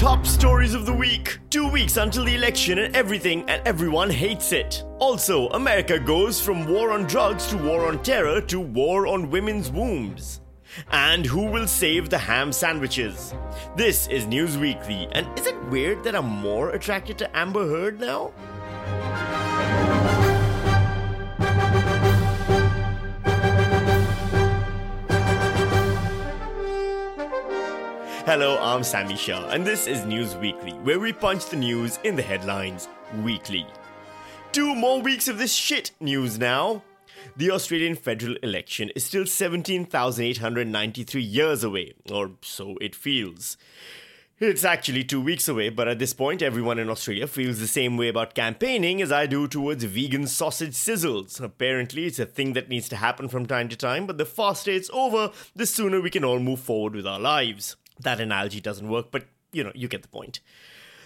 top stories of the week. Two weeks until the election, and everything and everyone hates it. Also, America goes from war on drugs to war on terror to war on women's wombs. And who will save the ham sandwiches? This is News Weekly, and is it weird that I'm more attracted to Amber Heard now? Hello, I'm Sami Shah, and this is News Weekly, where we punch the news in the headlines weekly. Two more weeks of this shit news now. The Australian federal election is still 17,893 years away, or so it feels. It's actually two weeks away, but at this point, everyone in Australia feels the same way about campaigning as I do towards vegan sausage sizzles. Apparently, it's a thing that needs to happen from time to time, but the faster it's over, the sooner we can all move forward with our lives. That analogy doesn't work, but you know, you get the point.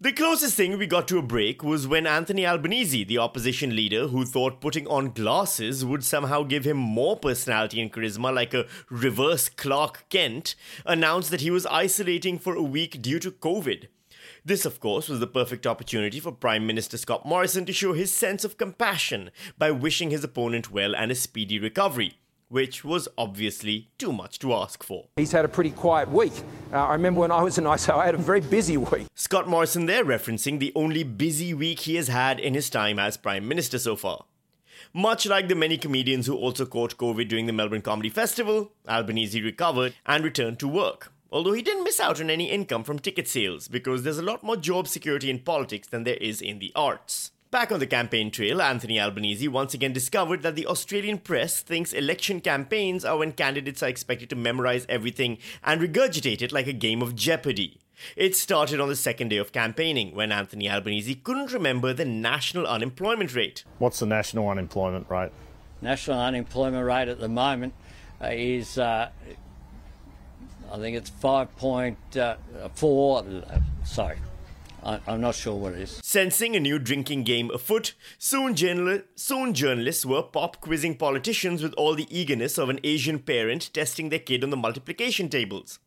The closest thing we got to a break was when Anthony Albanese, the opposition leader who thought putting on glasses would somehow give him more personality and charisma like a reverse Clark Kent, announced that he was isolating for a week due to COVID. This, of course, was the perfect opportunity for Prime Minister Scott Morrison to show his sense of compassion by wishing his opponent well and a speedy recovery which was obviously too much to ask for. He's had a pretty quiet week. Uh, I remember when I was in ISO, I had a very busy week. Scott Morrison there referencing the only busy week he has had in his time as Prime Minister so far. Much like the many comedians who also caught COVID during the Melbourne Comedy Festival, Albanese recovered and returned to work. Although he didn't miss out on any income from ticket sales because there's a lot more job security in politics than there is in the arts. Back on the campaign trail, Anthony Albanese once again discovered that the Australian press thinks election campaigns are when candidates are expected to memorize everything and regurgitate it like a game of Jeopardy. It started on the second day of campaigning when Anthony Albanese couldn't remember the national unemployment rate. What's the national unemployment rate? National unemployment rate at the moment uh, is, uh, I think it's 5.4, uh, sorry, I, am not sure what it is. Sensing a new drinking game afoot, soon, journal- soon journalists were pop quizzing politicians with all the eagerness of an Asian parent testing their kid on the multiplication tables.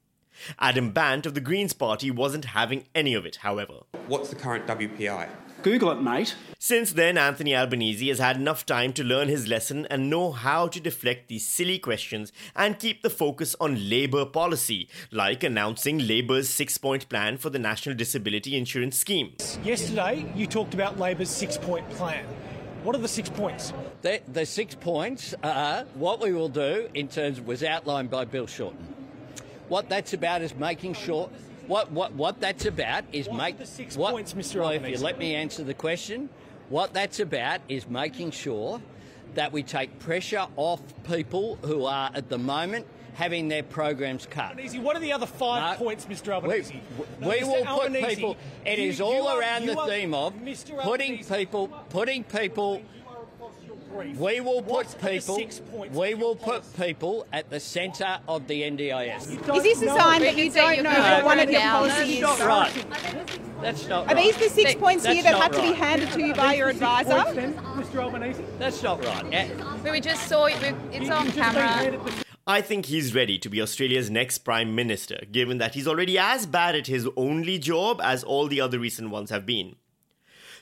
Adam Bandt of the Greens Party wasn't having any of it, however. What's the current WPI? Google it, mate. Since then, Anthony Albanese has had enough time to learn his lesson and know how to deflect these silly questions and keep the focus on Labour policy, like announcing Labour's six point plan for the National Disability Insurance Scheme. Yesterday, you talked about Labour's six point plan. What are the six points? The, the six points are what we will do in terms was outlined by Bill Shorten. What that's about is making sure what, what, what that's about is what make the six what, points, Mr. Well, Albanese? if you let me answer the question, what that's about is making sure that we take pressure off people who are at the moment having their programs cut. Albanese, what are the other five No, points, Mr. Albanese? We, No, we Mr. will put people. It you- is all are- around the are- theme of putting people, putting people. Brief. We will put What people. six points We will put people at the centre of the NDIS. Is this a sign that you don't know what one of your policies is? Right. That's not Are these the six points here that not have to be handed to you by your advisor? Mr. Albanese? That's not right. Eh, We just saw it. we- It's on camera. I think he's ready to be Australia's next Prime Minister, given that he's already as bad at his only job as all the other recent ones have been.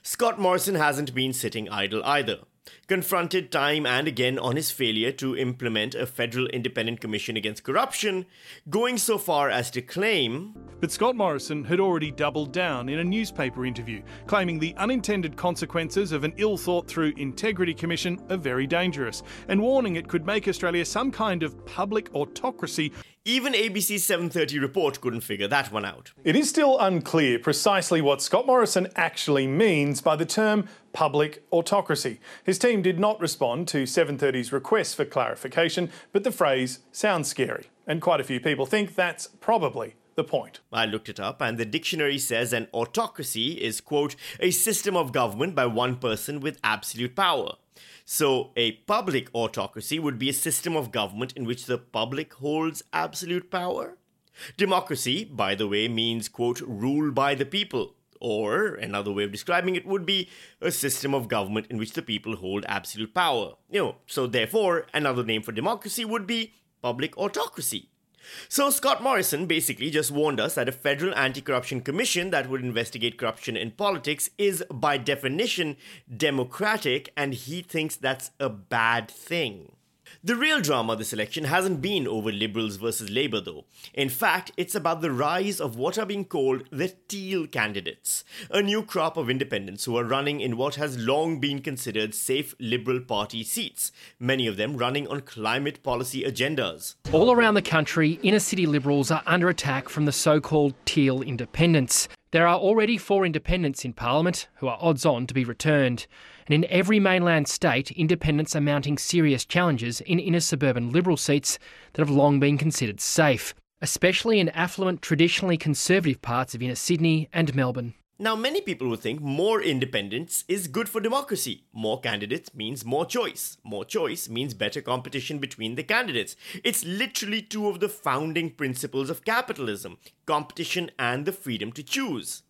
Scott Morrison hasn't been sitting idle either. Confronted time and again on his failure to implement a federal independent commission against corruption, going so far as to claim But Scott Morrison had already doubled down in a newspaper interview, claiming the unintended consequences of an ill thought through integrity commission are very dangerous, and warning it could make Australia some kind of public autocracy. Even ABC's 730 report couldn't figure that one out. It is still unclear precisely what Scott Morrison actually means by the term public autocracy. His team did not respond to 730's request for clarification, but the phrase sounds scary, and quite a few people think that's probably the point. I looked it up, and the dictionary says an autocracy is, quote, a system of government by one person with absolute power. So, a public autocracy would be a system of government in which the public holds absolute power? Democracy, by the way, means, quote, rule by the people. Or, another way of describing it would be a system of government in which the people hold absolute power. You know, so therefore, another name for democracy would be public autocracy. So, Scott Morrison basically just warned us that a federal anti corruption commission that would investigate corruption in politics is, by definition, democratic, and he thinks that's a bad thing. The real drama this election hasn't been over Liberals versus Labour, though. In fact, it's about the rise of what are being called the Teal candidates, a new crop of independents who are running in what has long been considered safe Liberal Party seats, many of them running on climate policy agendas. All around the country, inner city Liberals are under attack from the so called Teal independents. There are already four independents in Parliament who are odds on to be returned. And in every mainland state, independents are mounting serious challenges in inner suburban Liberal seats that have long been considered safe, especially in affluent, traditionally conservative parts of inner Sydney and Melbourne. Now, many people would think more independence is good for democracy. More candidates means more choice. More choice means better competition between the candidates. It's literally two of the founding principles of capitalism competition and the freedom to choose.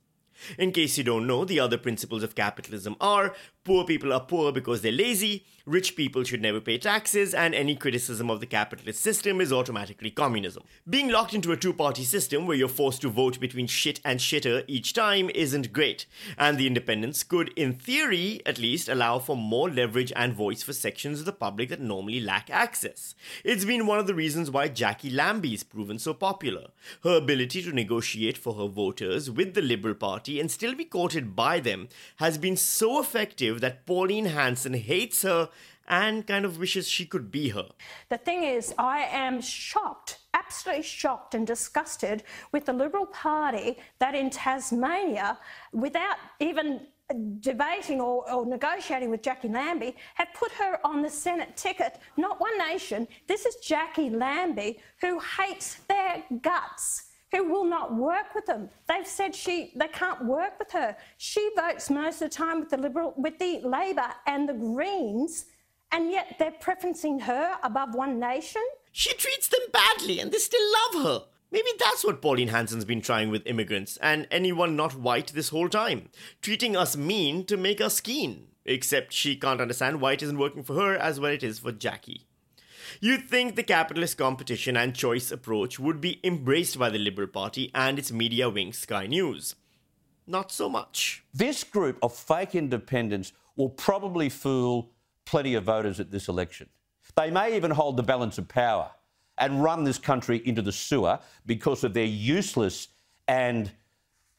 In case you don't know, the other principles of capitalism are poor people are poor because they're lazy, rich people should never pay taxes, and any criticism of the capitalist system is automatically communism. Being locked into a two party system where you're forced to vote between shit and shitter each time isn't great, and the independents could, in theory at least, allow for more leverage and voice for sections of the public that normally lack access. It's been one of the reasons why Jacqui Lambie's proven so popular. Her ability to negotiate for her voters with the Liberal Party and still be courted by them has been so effective that Pauline Hanson hates her and kind of wishes she could be her. The thing is, I am shocked, absolutely shocked and disgusted with the Liberal Party that in Tasmania, without even debating or, or, negotiating with Jacqui Lambie have put her on the Senate ticket. Not One Nation. This is Jacqui Lambie who hates their guts who will not work with them. They've said she they can't work with her. She votes most of the time with the Liberal, with the Labor and the Greens, and yet they're preferencing her above One Nation. She treats them badly, and they still love her. Maybe that's what Pauline Hanson's been trying with immigrants and anyone not white this whole time, treating us mean to make us keen. Except she can't understand why it isn't working for her as well it is for Jacqui. You'd think the capitalist competition and choice approach would be embraced by the Liberal Party and its media wing Sky News. Not so much. This group of fake independents will probably fool plenty of voters at this election. They may even hold the balance of power and run this country into the sewer because of their useless and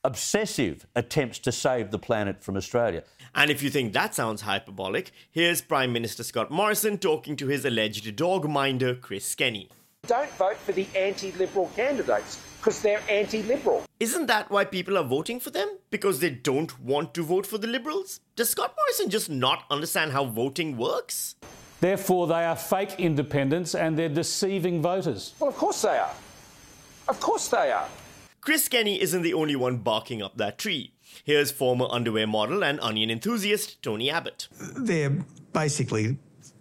obsessive attempts to save the planet from Australia. And if you think that sounds hyperbolic, here's Prime Minister Scott Morrison talking to his alleged dog minder, Chris Kenny. Don't vote for the anti liberal candidates because they're anti liberal. Isn't that why people are voting for them? Because they don't want to vote for the Liberals? Does Scott Morrison just not understand how voting works? Therefore, they are fake independents and they're deceiving voters. Well, of course they are. Of course they are. Chris Kenny isn't the only one barking up that tree. Here's former underwear model and onion enthusiast Tony Abbott. They're basically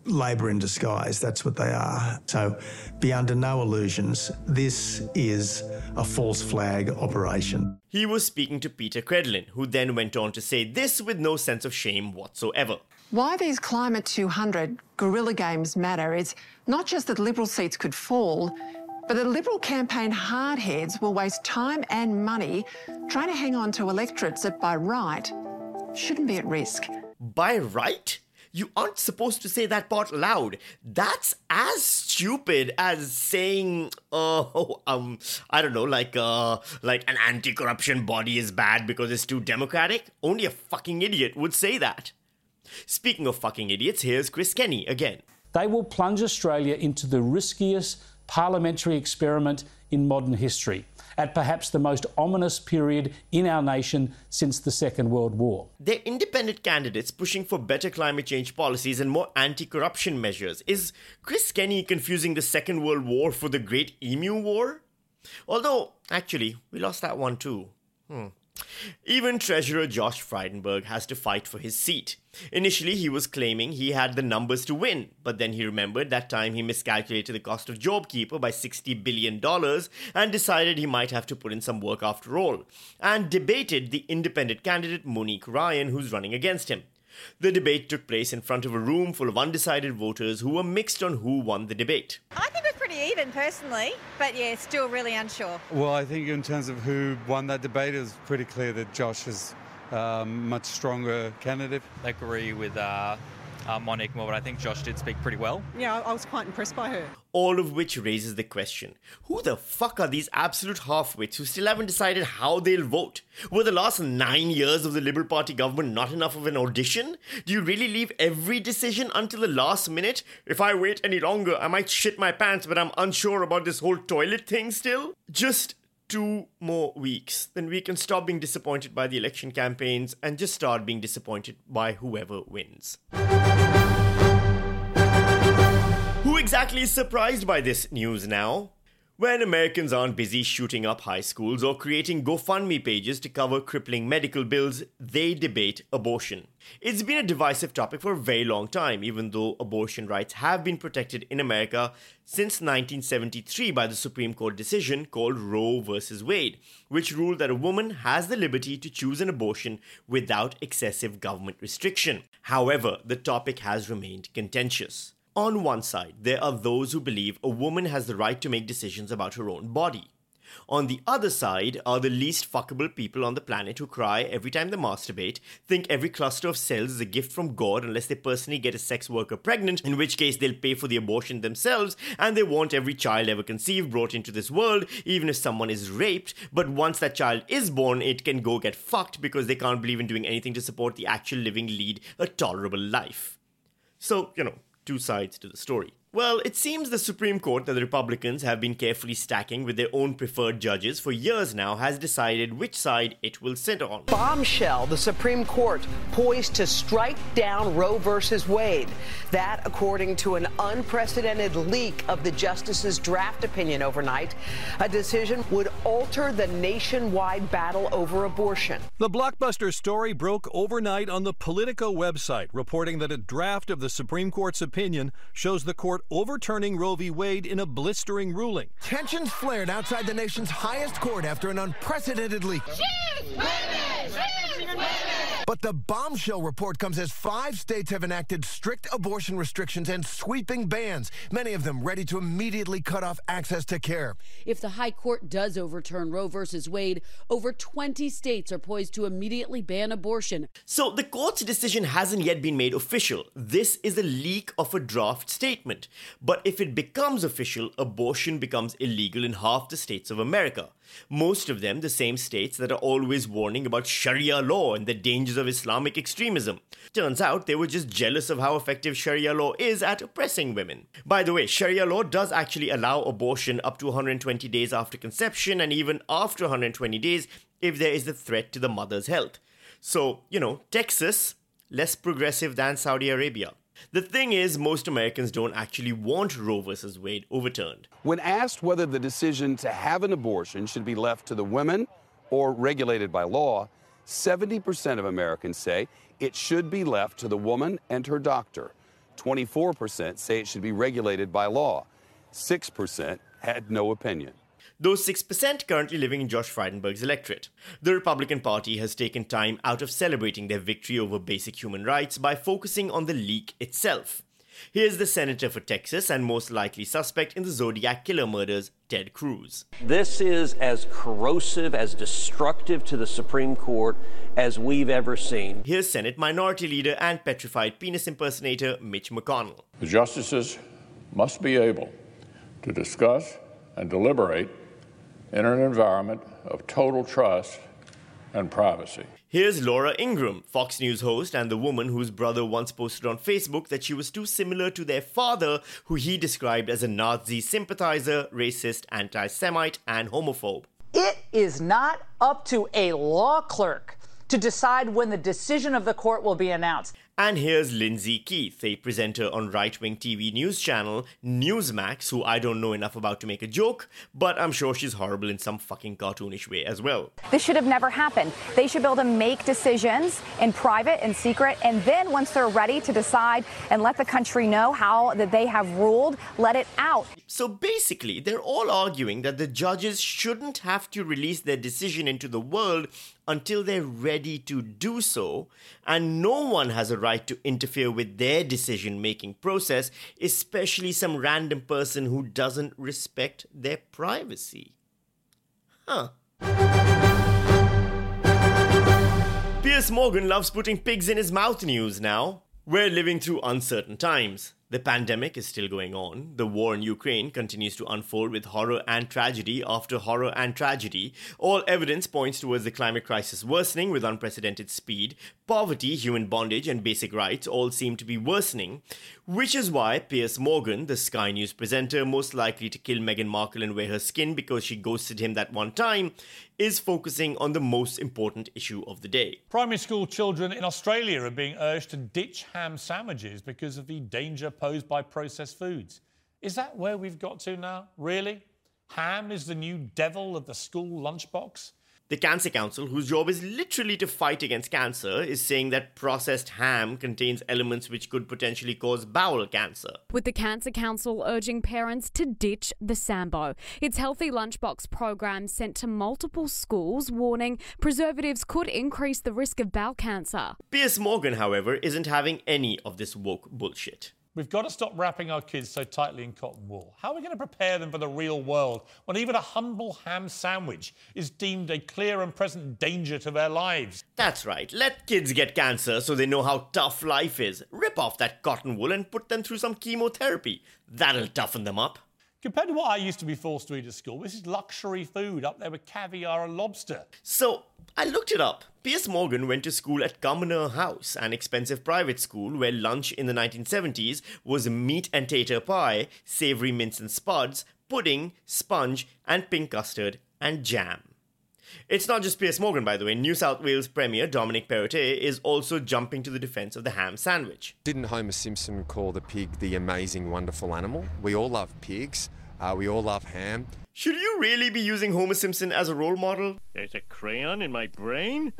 Labor in disguise. That's what they are. So be under no illusions. This is a false flag operation. He was speaking to Peta Credlin, who then went on to say this with no sense of shame whatsoever. Why these Climate 200 guerrilla games matter is not just that Liberal seats could fall, but the Liberal campaign hardheads will waste time and money trying to hang on to electorates that by right shouldn't be at risk. By right? You aren't supposed to say that part loud. That's as stupid as saying, oh, um, I don't know, like, uh, like an anti-corruption body is bad because it's too democratic. Only a fucking idiot would say that. Speaking of fucking idiots, here's Chris Kenny again. They will plunge Australia into the riskiest parliamentary experiment in modern history, at perhaps the most ominous period in our nation since the Second World War. They're independent candidates pushing for better climate change policies and more anti corruption measures. Is Chris Kenny confusing the Second World War for the Great Emu War? Although, actually, we lost that one too. Hmm. Even Treasurer Josh Frydenberg has to fight for his seat. Initially, he was claiming he had the numbers to win, but then he remembered that time he miscalculated the cost of JobKeeper by $60 billion and decided he might have to put in some work after all, and debated the independent candidate Monique Ryan, who's running against him. The debate took place in front of a room full of undecided voters who were mixed on who won the debate. I think it was pretty even personally, but yeah, still really unsure. Well, I think in terms of who won that debate, it was pretty clear that Josh is a um, much stronger candidate. I agree with uh, uh, Monique more, but I think Josh did speak pretty well. Yeah, I was quite impressed by her. All of which raises the question who the fuck are these absolute halfwits who still haven't decided how they'll vote? Were the last nine years of the Liberal Party government not enough of an audition? Do you really leave every decision until the last minute? If I wait any longer, I might shit my pants, but I'm unsure about this whole toilet thing still? Just two more weeks, then we can stop being disappointed by the election campaigns and just start being disappointed by whoever wins. Who exactly is surprised by this news now? When Americans aren't busy shooting up high schools or creating GoFundMe pages to cover crippling medical bills, they debate abortion. It's been a divisive topic for a very long time, even though abortion rights have been protected in America since 1973 by the Supreme Court decision called Roe v. Wade, which ruled that a woman has the liberty to choose an abortion without excessive government restriction. However, the topic has remained contentious. On one side, there are those who believe a woman has the right to make decisions about her own body. On the other side are the least fuckable people on the planet who cry every time they masturbate, think every cluster of cells is a gift from God unless they personally get a sex worker pregnant, in which case they'll pay for the abortion themselves, and they want every child ever conceived brought into this world, even if someone is raped. But once that child is born, it can go get fucked because they can't believe in doing anything to support the actual living lead a tolerable life. So, you know, two sides to the story. Well, it seems the Supreme Court that the Republicans have been carefully stacking with their own preferred judges for years now has decided which side it will sit on. Bombshell, the Supreme Court poised to strike down Roe versus Wade. That, according to an unprecedented leak of the justice's draft opinion overnight, a decision would alter the nationwide battle over abortion. The blockbuster story broke overnight on the Politico website, reporting that a draft of the Supreme Court's opinion shows the court overturning Roe v. Wade in a blistering ruling. Tensions flared outside the nation's highest court after an unprecedented leak. But the bombshell report comes as five states have enacted strict abortion restrictions and sweeping bans, many of them ready to immediately cut off access to care. If the High Court does overturn Roe versus Wade, over 20 states are poised to immediately ban abortion. So the court's decision hasn't yet been made official. This is a leak of a draft statement. But if it becomes official, abortion becomes illegal in half the states of America. Most of them the same states that are always warning about Sharia law and the dangers of Islamic extremism. Turns out they were just jealous of how effective Sharia law is at oppressing women. By the way, Sharia law does actually allow abortion up to 120 days after conception and even after 120 days if there is a threat to the mother's health. So, you know, Texas, less progressive than Saudi Arabia. The thing is, most Americans don't actually want Roe versus Wade overturned. When asked whether the decision to have an abortion should be left to the women or regulated by law, 70% of Americans say it should be left to the woman and her doctor. 24% say it should be regulated by law. 6% had no opinion those 6% currently living in Josh Frydenberg's electorate. The Republican Party has taken time out of celebrating their victory over basic human rights by focusing on the leak itself. Here's the senator for Texas and most likely suspect in the Zodiac killer murders, Ted Cruz. This is as corrosive, as destructive to the Supreme Court as we've ever seen. Here's Senate Minority Leader and petrified penis impersonator Mitch McConnell. The justices must be able to discuss and deliberate in an environment of total trust and privacy. Here's Laura Ingraham, Fox News host and the woman whose brother once posted on Facebook that she was too similar to their father, who he described as a Nazi sympathizer, racist, anti Semite, and homophobe. It is not up to a law clerk to decide when the decision of the court will be announced. And here's Lyndsay Keith, a presenter on right wing TV news channel Newsmax, who I don't know enough about to make a joke, but I'm sure she's horrible in some fucking cartoonish way as well. This should have never happened. They should be able to make decisions in private and secret, and then once they're ready to decide and let the country know how that they have ruled, let it out. So basically, they're all arguing that the judges shouldn't have to release their decision into the world until they're ready to do so, and no one has a right to interfere with their decision making process, especially some random person who doesn't respect their privacy. Huh. Piers Morgan loves putting pigs in his mouth news now. We're living through uncertain times. The pandemic is still going on. The war in Ukraine continues to unfold with horror and tragedy after horror and tragedy. All evidence points towards the climate crisis worsening with unprecedented speed. Poverty, human bondage, and basic rights all seem to be worsening, which is why Piers Morgan, the Sky News presenter most likely to kill Meghan Markle and wear her skin because she ghosted him that one time, is focusing on the most important issue of the day. Primary school children in Australia are being urged to ditch ham sandwiches because of the danger posed by processed foods. Is that where we've got to now? Really? Ham is the new devil of the school lunchbox? The Cancer Council, whose job is literally to fight against cancer, is saying that processed ham contains elements which could potentially cause bowel cancer. With the Cancer Council urging parents to ditch the Sambo. Its Healthy Lunchbox program sent to multiple schools, warning preservatives could increase the risk of bowel cancer. Piers Morgan, however, isn't having any of this woke bullshit. We've got to stop wrapping our kids so tightly in cotton wool. How are we going to prepare them for the real world when even a humble ham sandwich is deemed a clear and present danger to their lives? That's right. Let kids get cancer so they know how tough life is. Rip off that cotton wool and put them through some chemotherapy. That'll toughen them up. Compared to what I used to be forced to eat at school, this is luxury food up there with caviar and lobster. So, I looked it up. Piers Morgan went to school at Cumnor House, an expensive private school where lunch in the 1970s was meat and tater pie, savoury mince and spuds, pudding, sponge, and pink custard, and jam. It's not just Piers Morgan, by the way. New South Wales Premier Dominic Perrottet is also jumping to the defence of the ham sandwich. Didn't Homer Simpson call the pig the amazing, wonderful animal? We all love pigs. Uh, we all love ham. Should you really be using Homer Simpson as a role model? There's a crayon in my brain.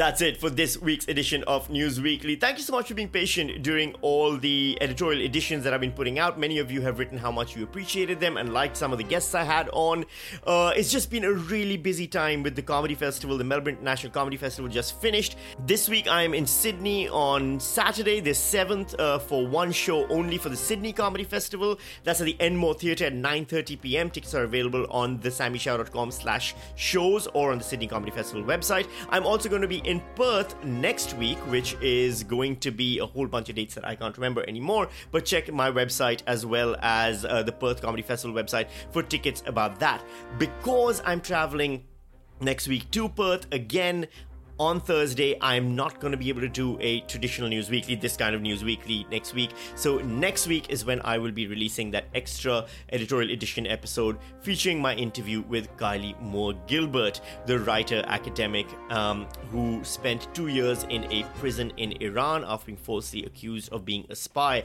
That's it for this week's edition of News Weekly. Thank you so much for being patient during all the editorial editions that I've been putting out. Many of you have written how much you appreciated them and liked some of the guests I had on. Uh, it's just been a really busy time with the comedy festival. The Melbourne International Comedy Festival just finished. This week I am in Sydney on Saturday, the 7th, uh, for one show only for the Sydney Comedy Festival. That's at the Enmore Theatre at 9.30 p.m. Tickets are available on thesammyshow.com slash shows or on the Sydney Comedy Festival website. I'm also going to be in Perth next week, which is going to be a whole bunch of dates that I can't remember anymore. But check my website as well as uh, the Perth Comedy Festival website for tickets about that. Because I'm traveling next week to Perth again on Thursday, I'm not going to be able to do a traditional news weekly, this kind of news weekly next week. So, next week is when I will be releasing that extra editorial edition episode featuring my interview with Kylie Moore Gilbert, the writer academic um, who spent two years in a prison in Iran after being falsely accused of being a spy.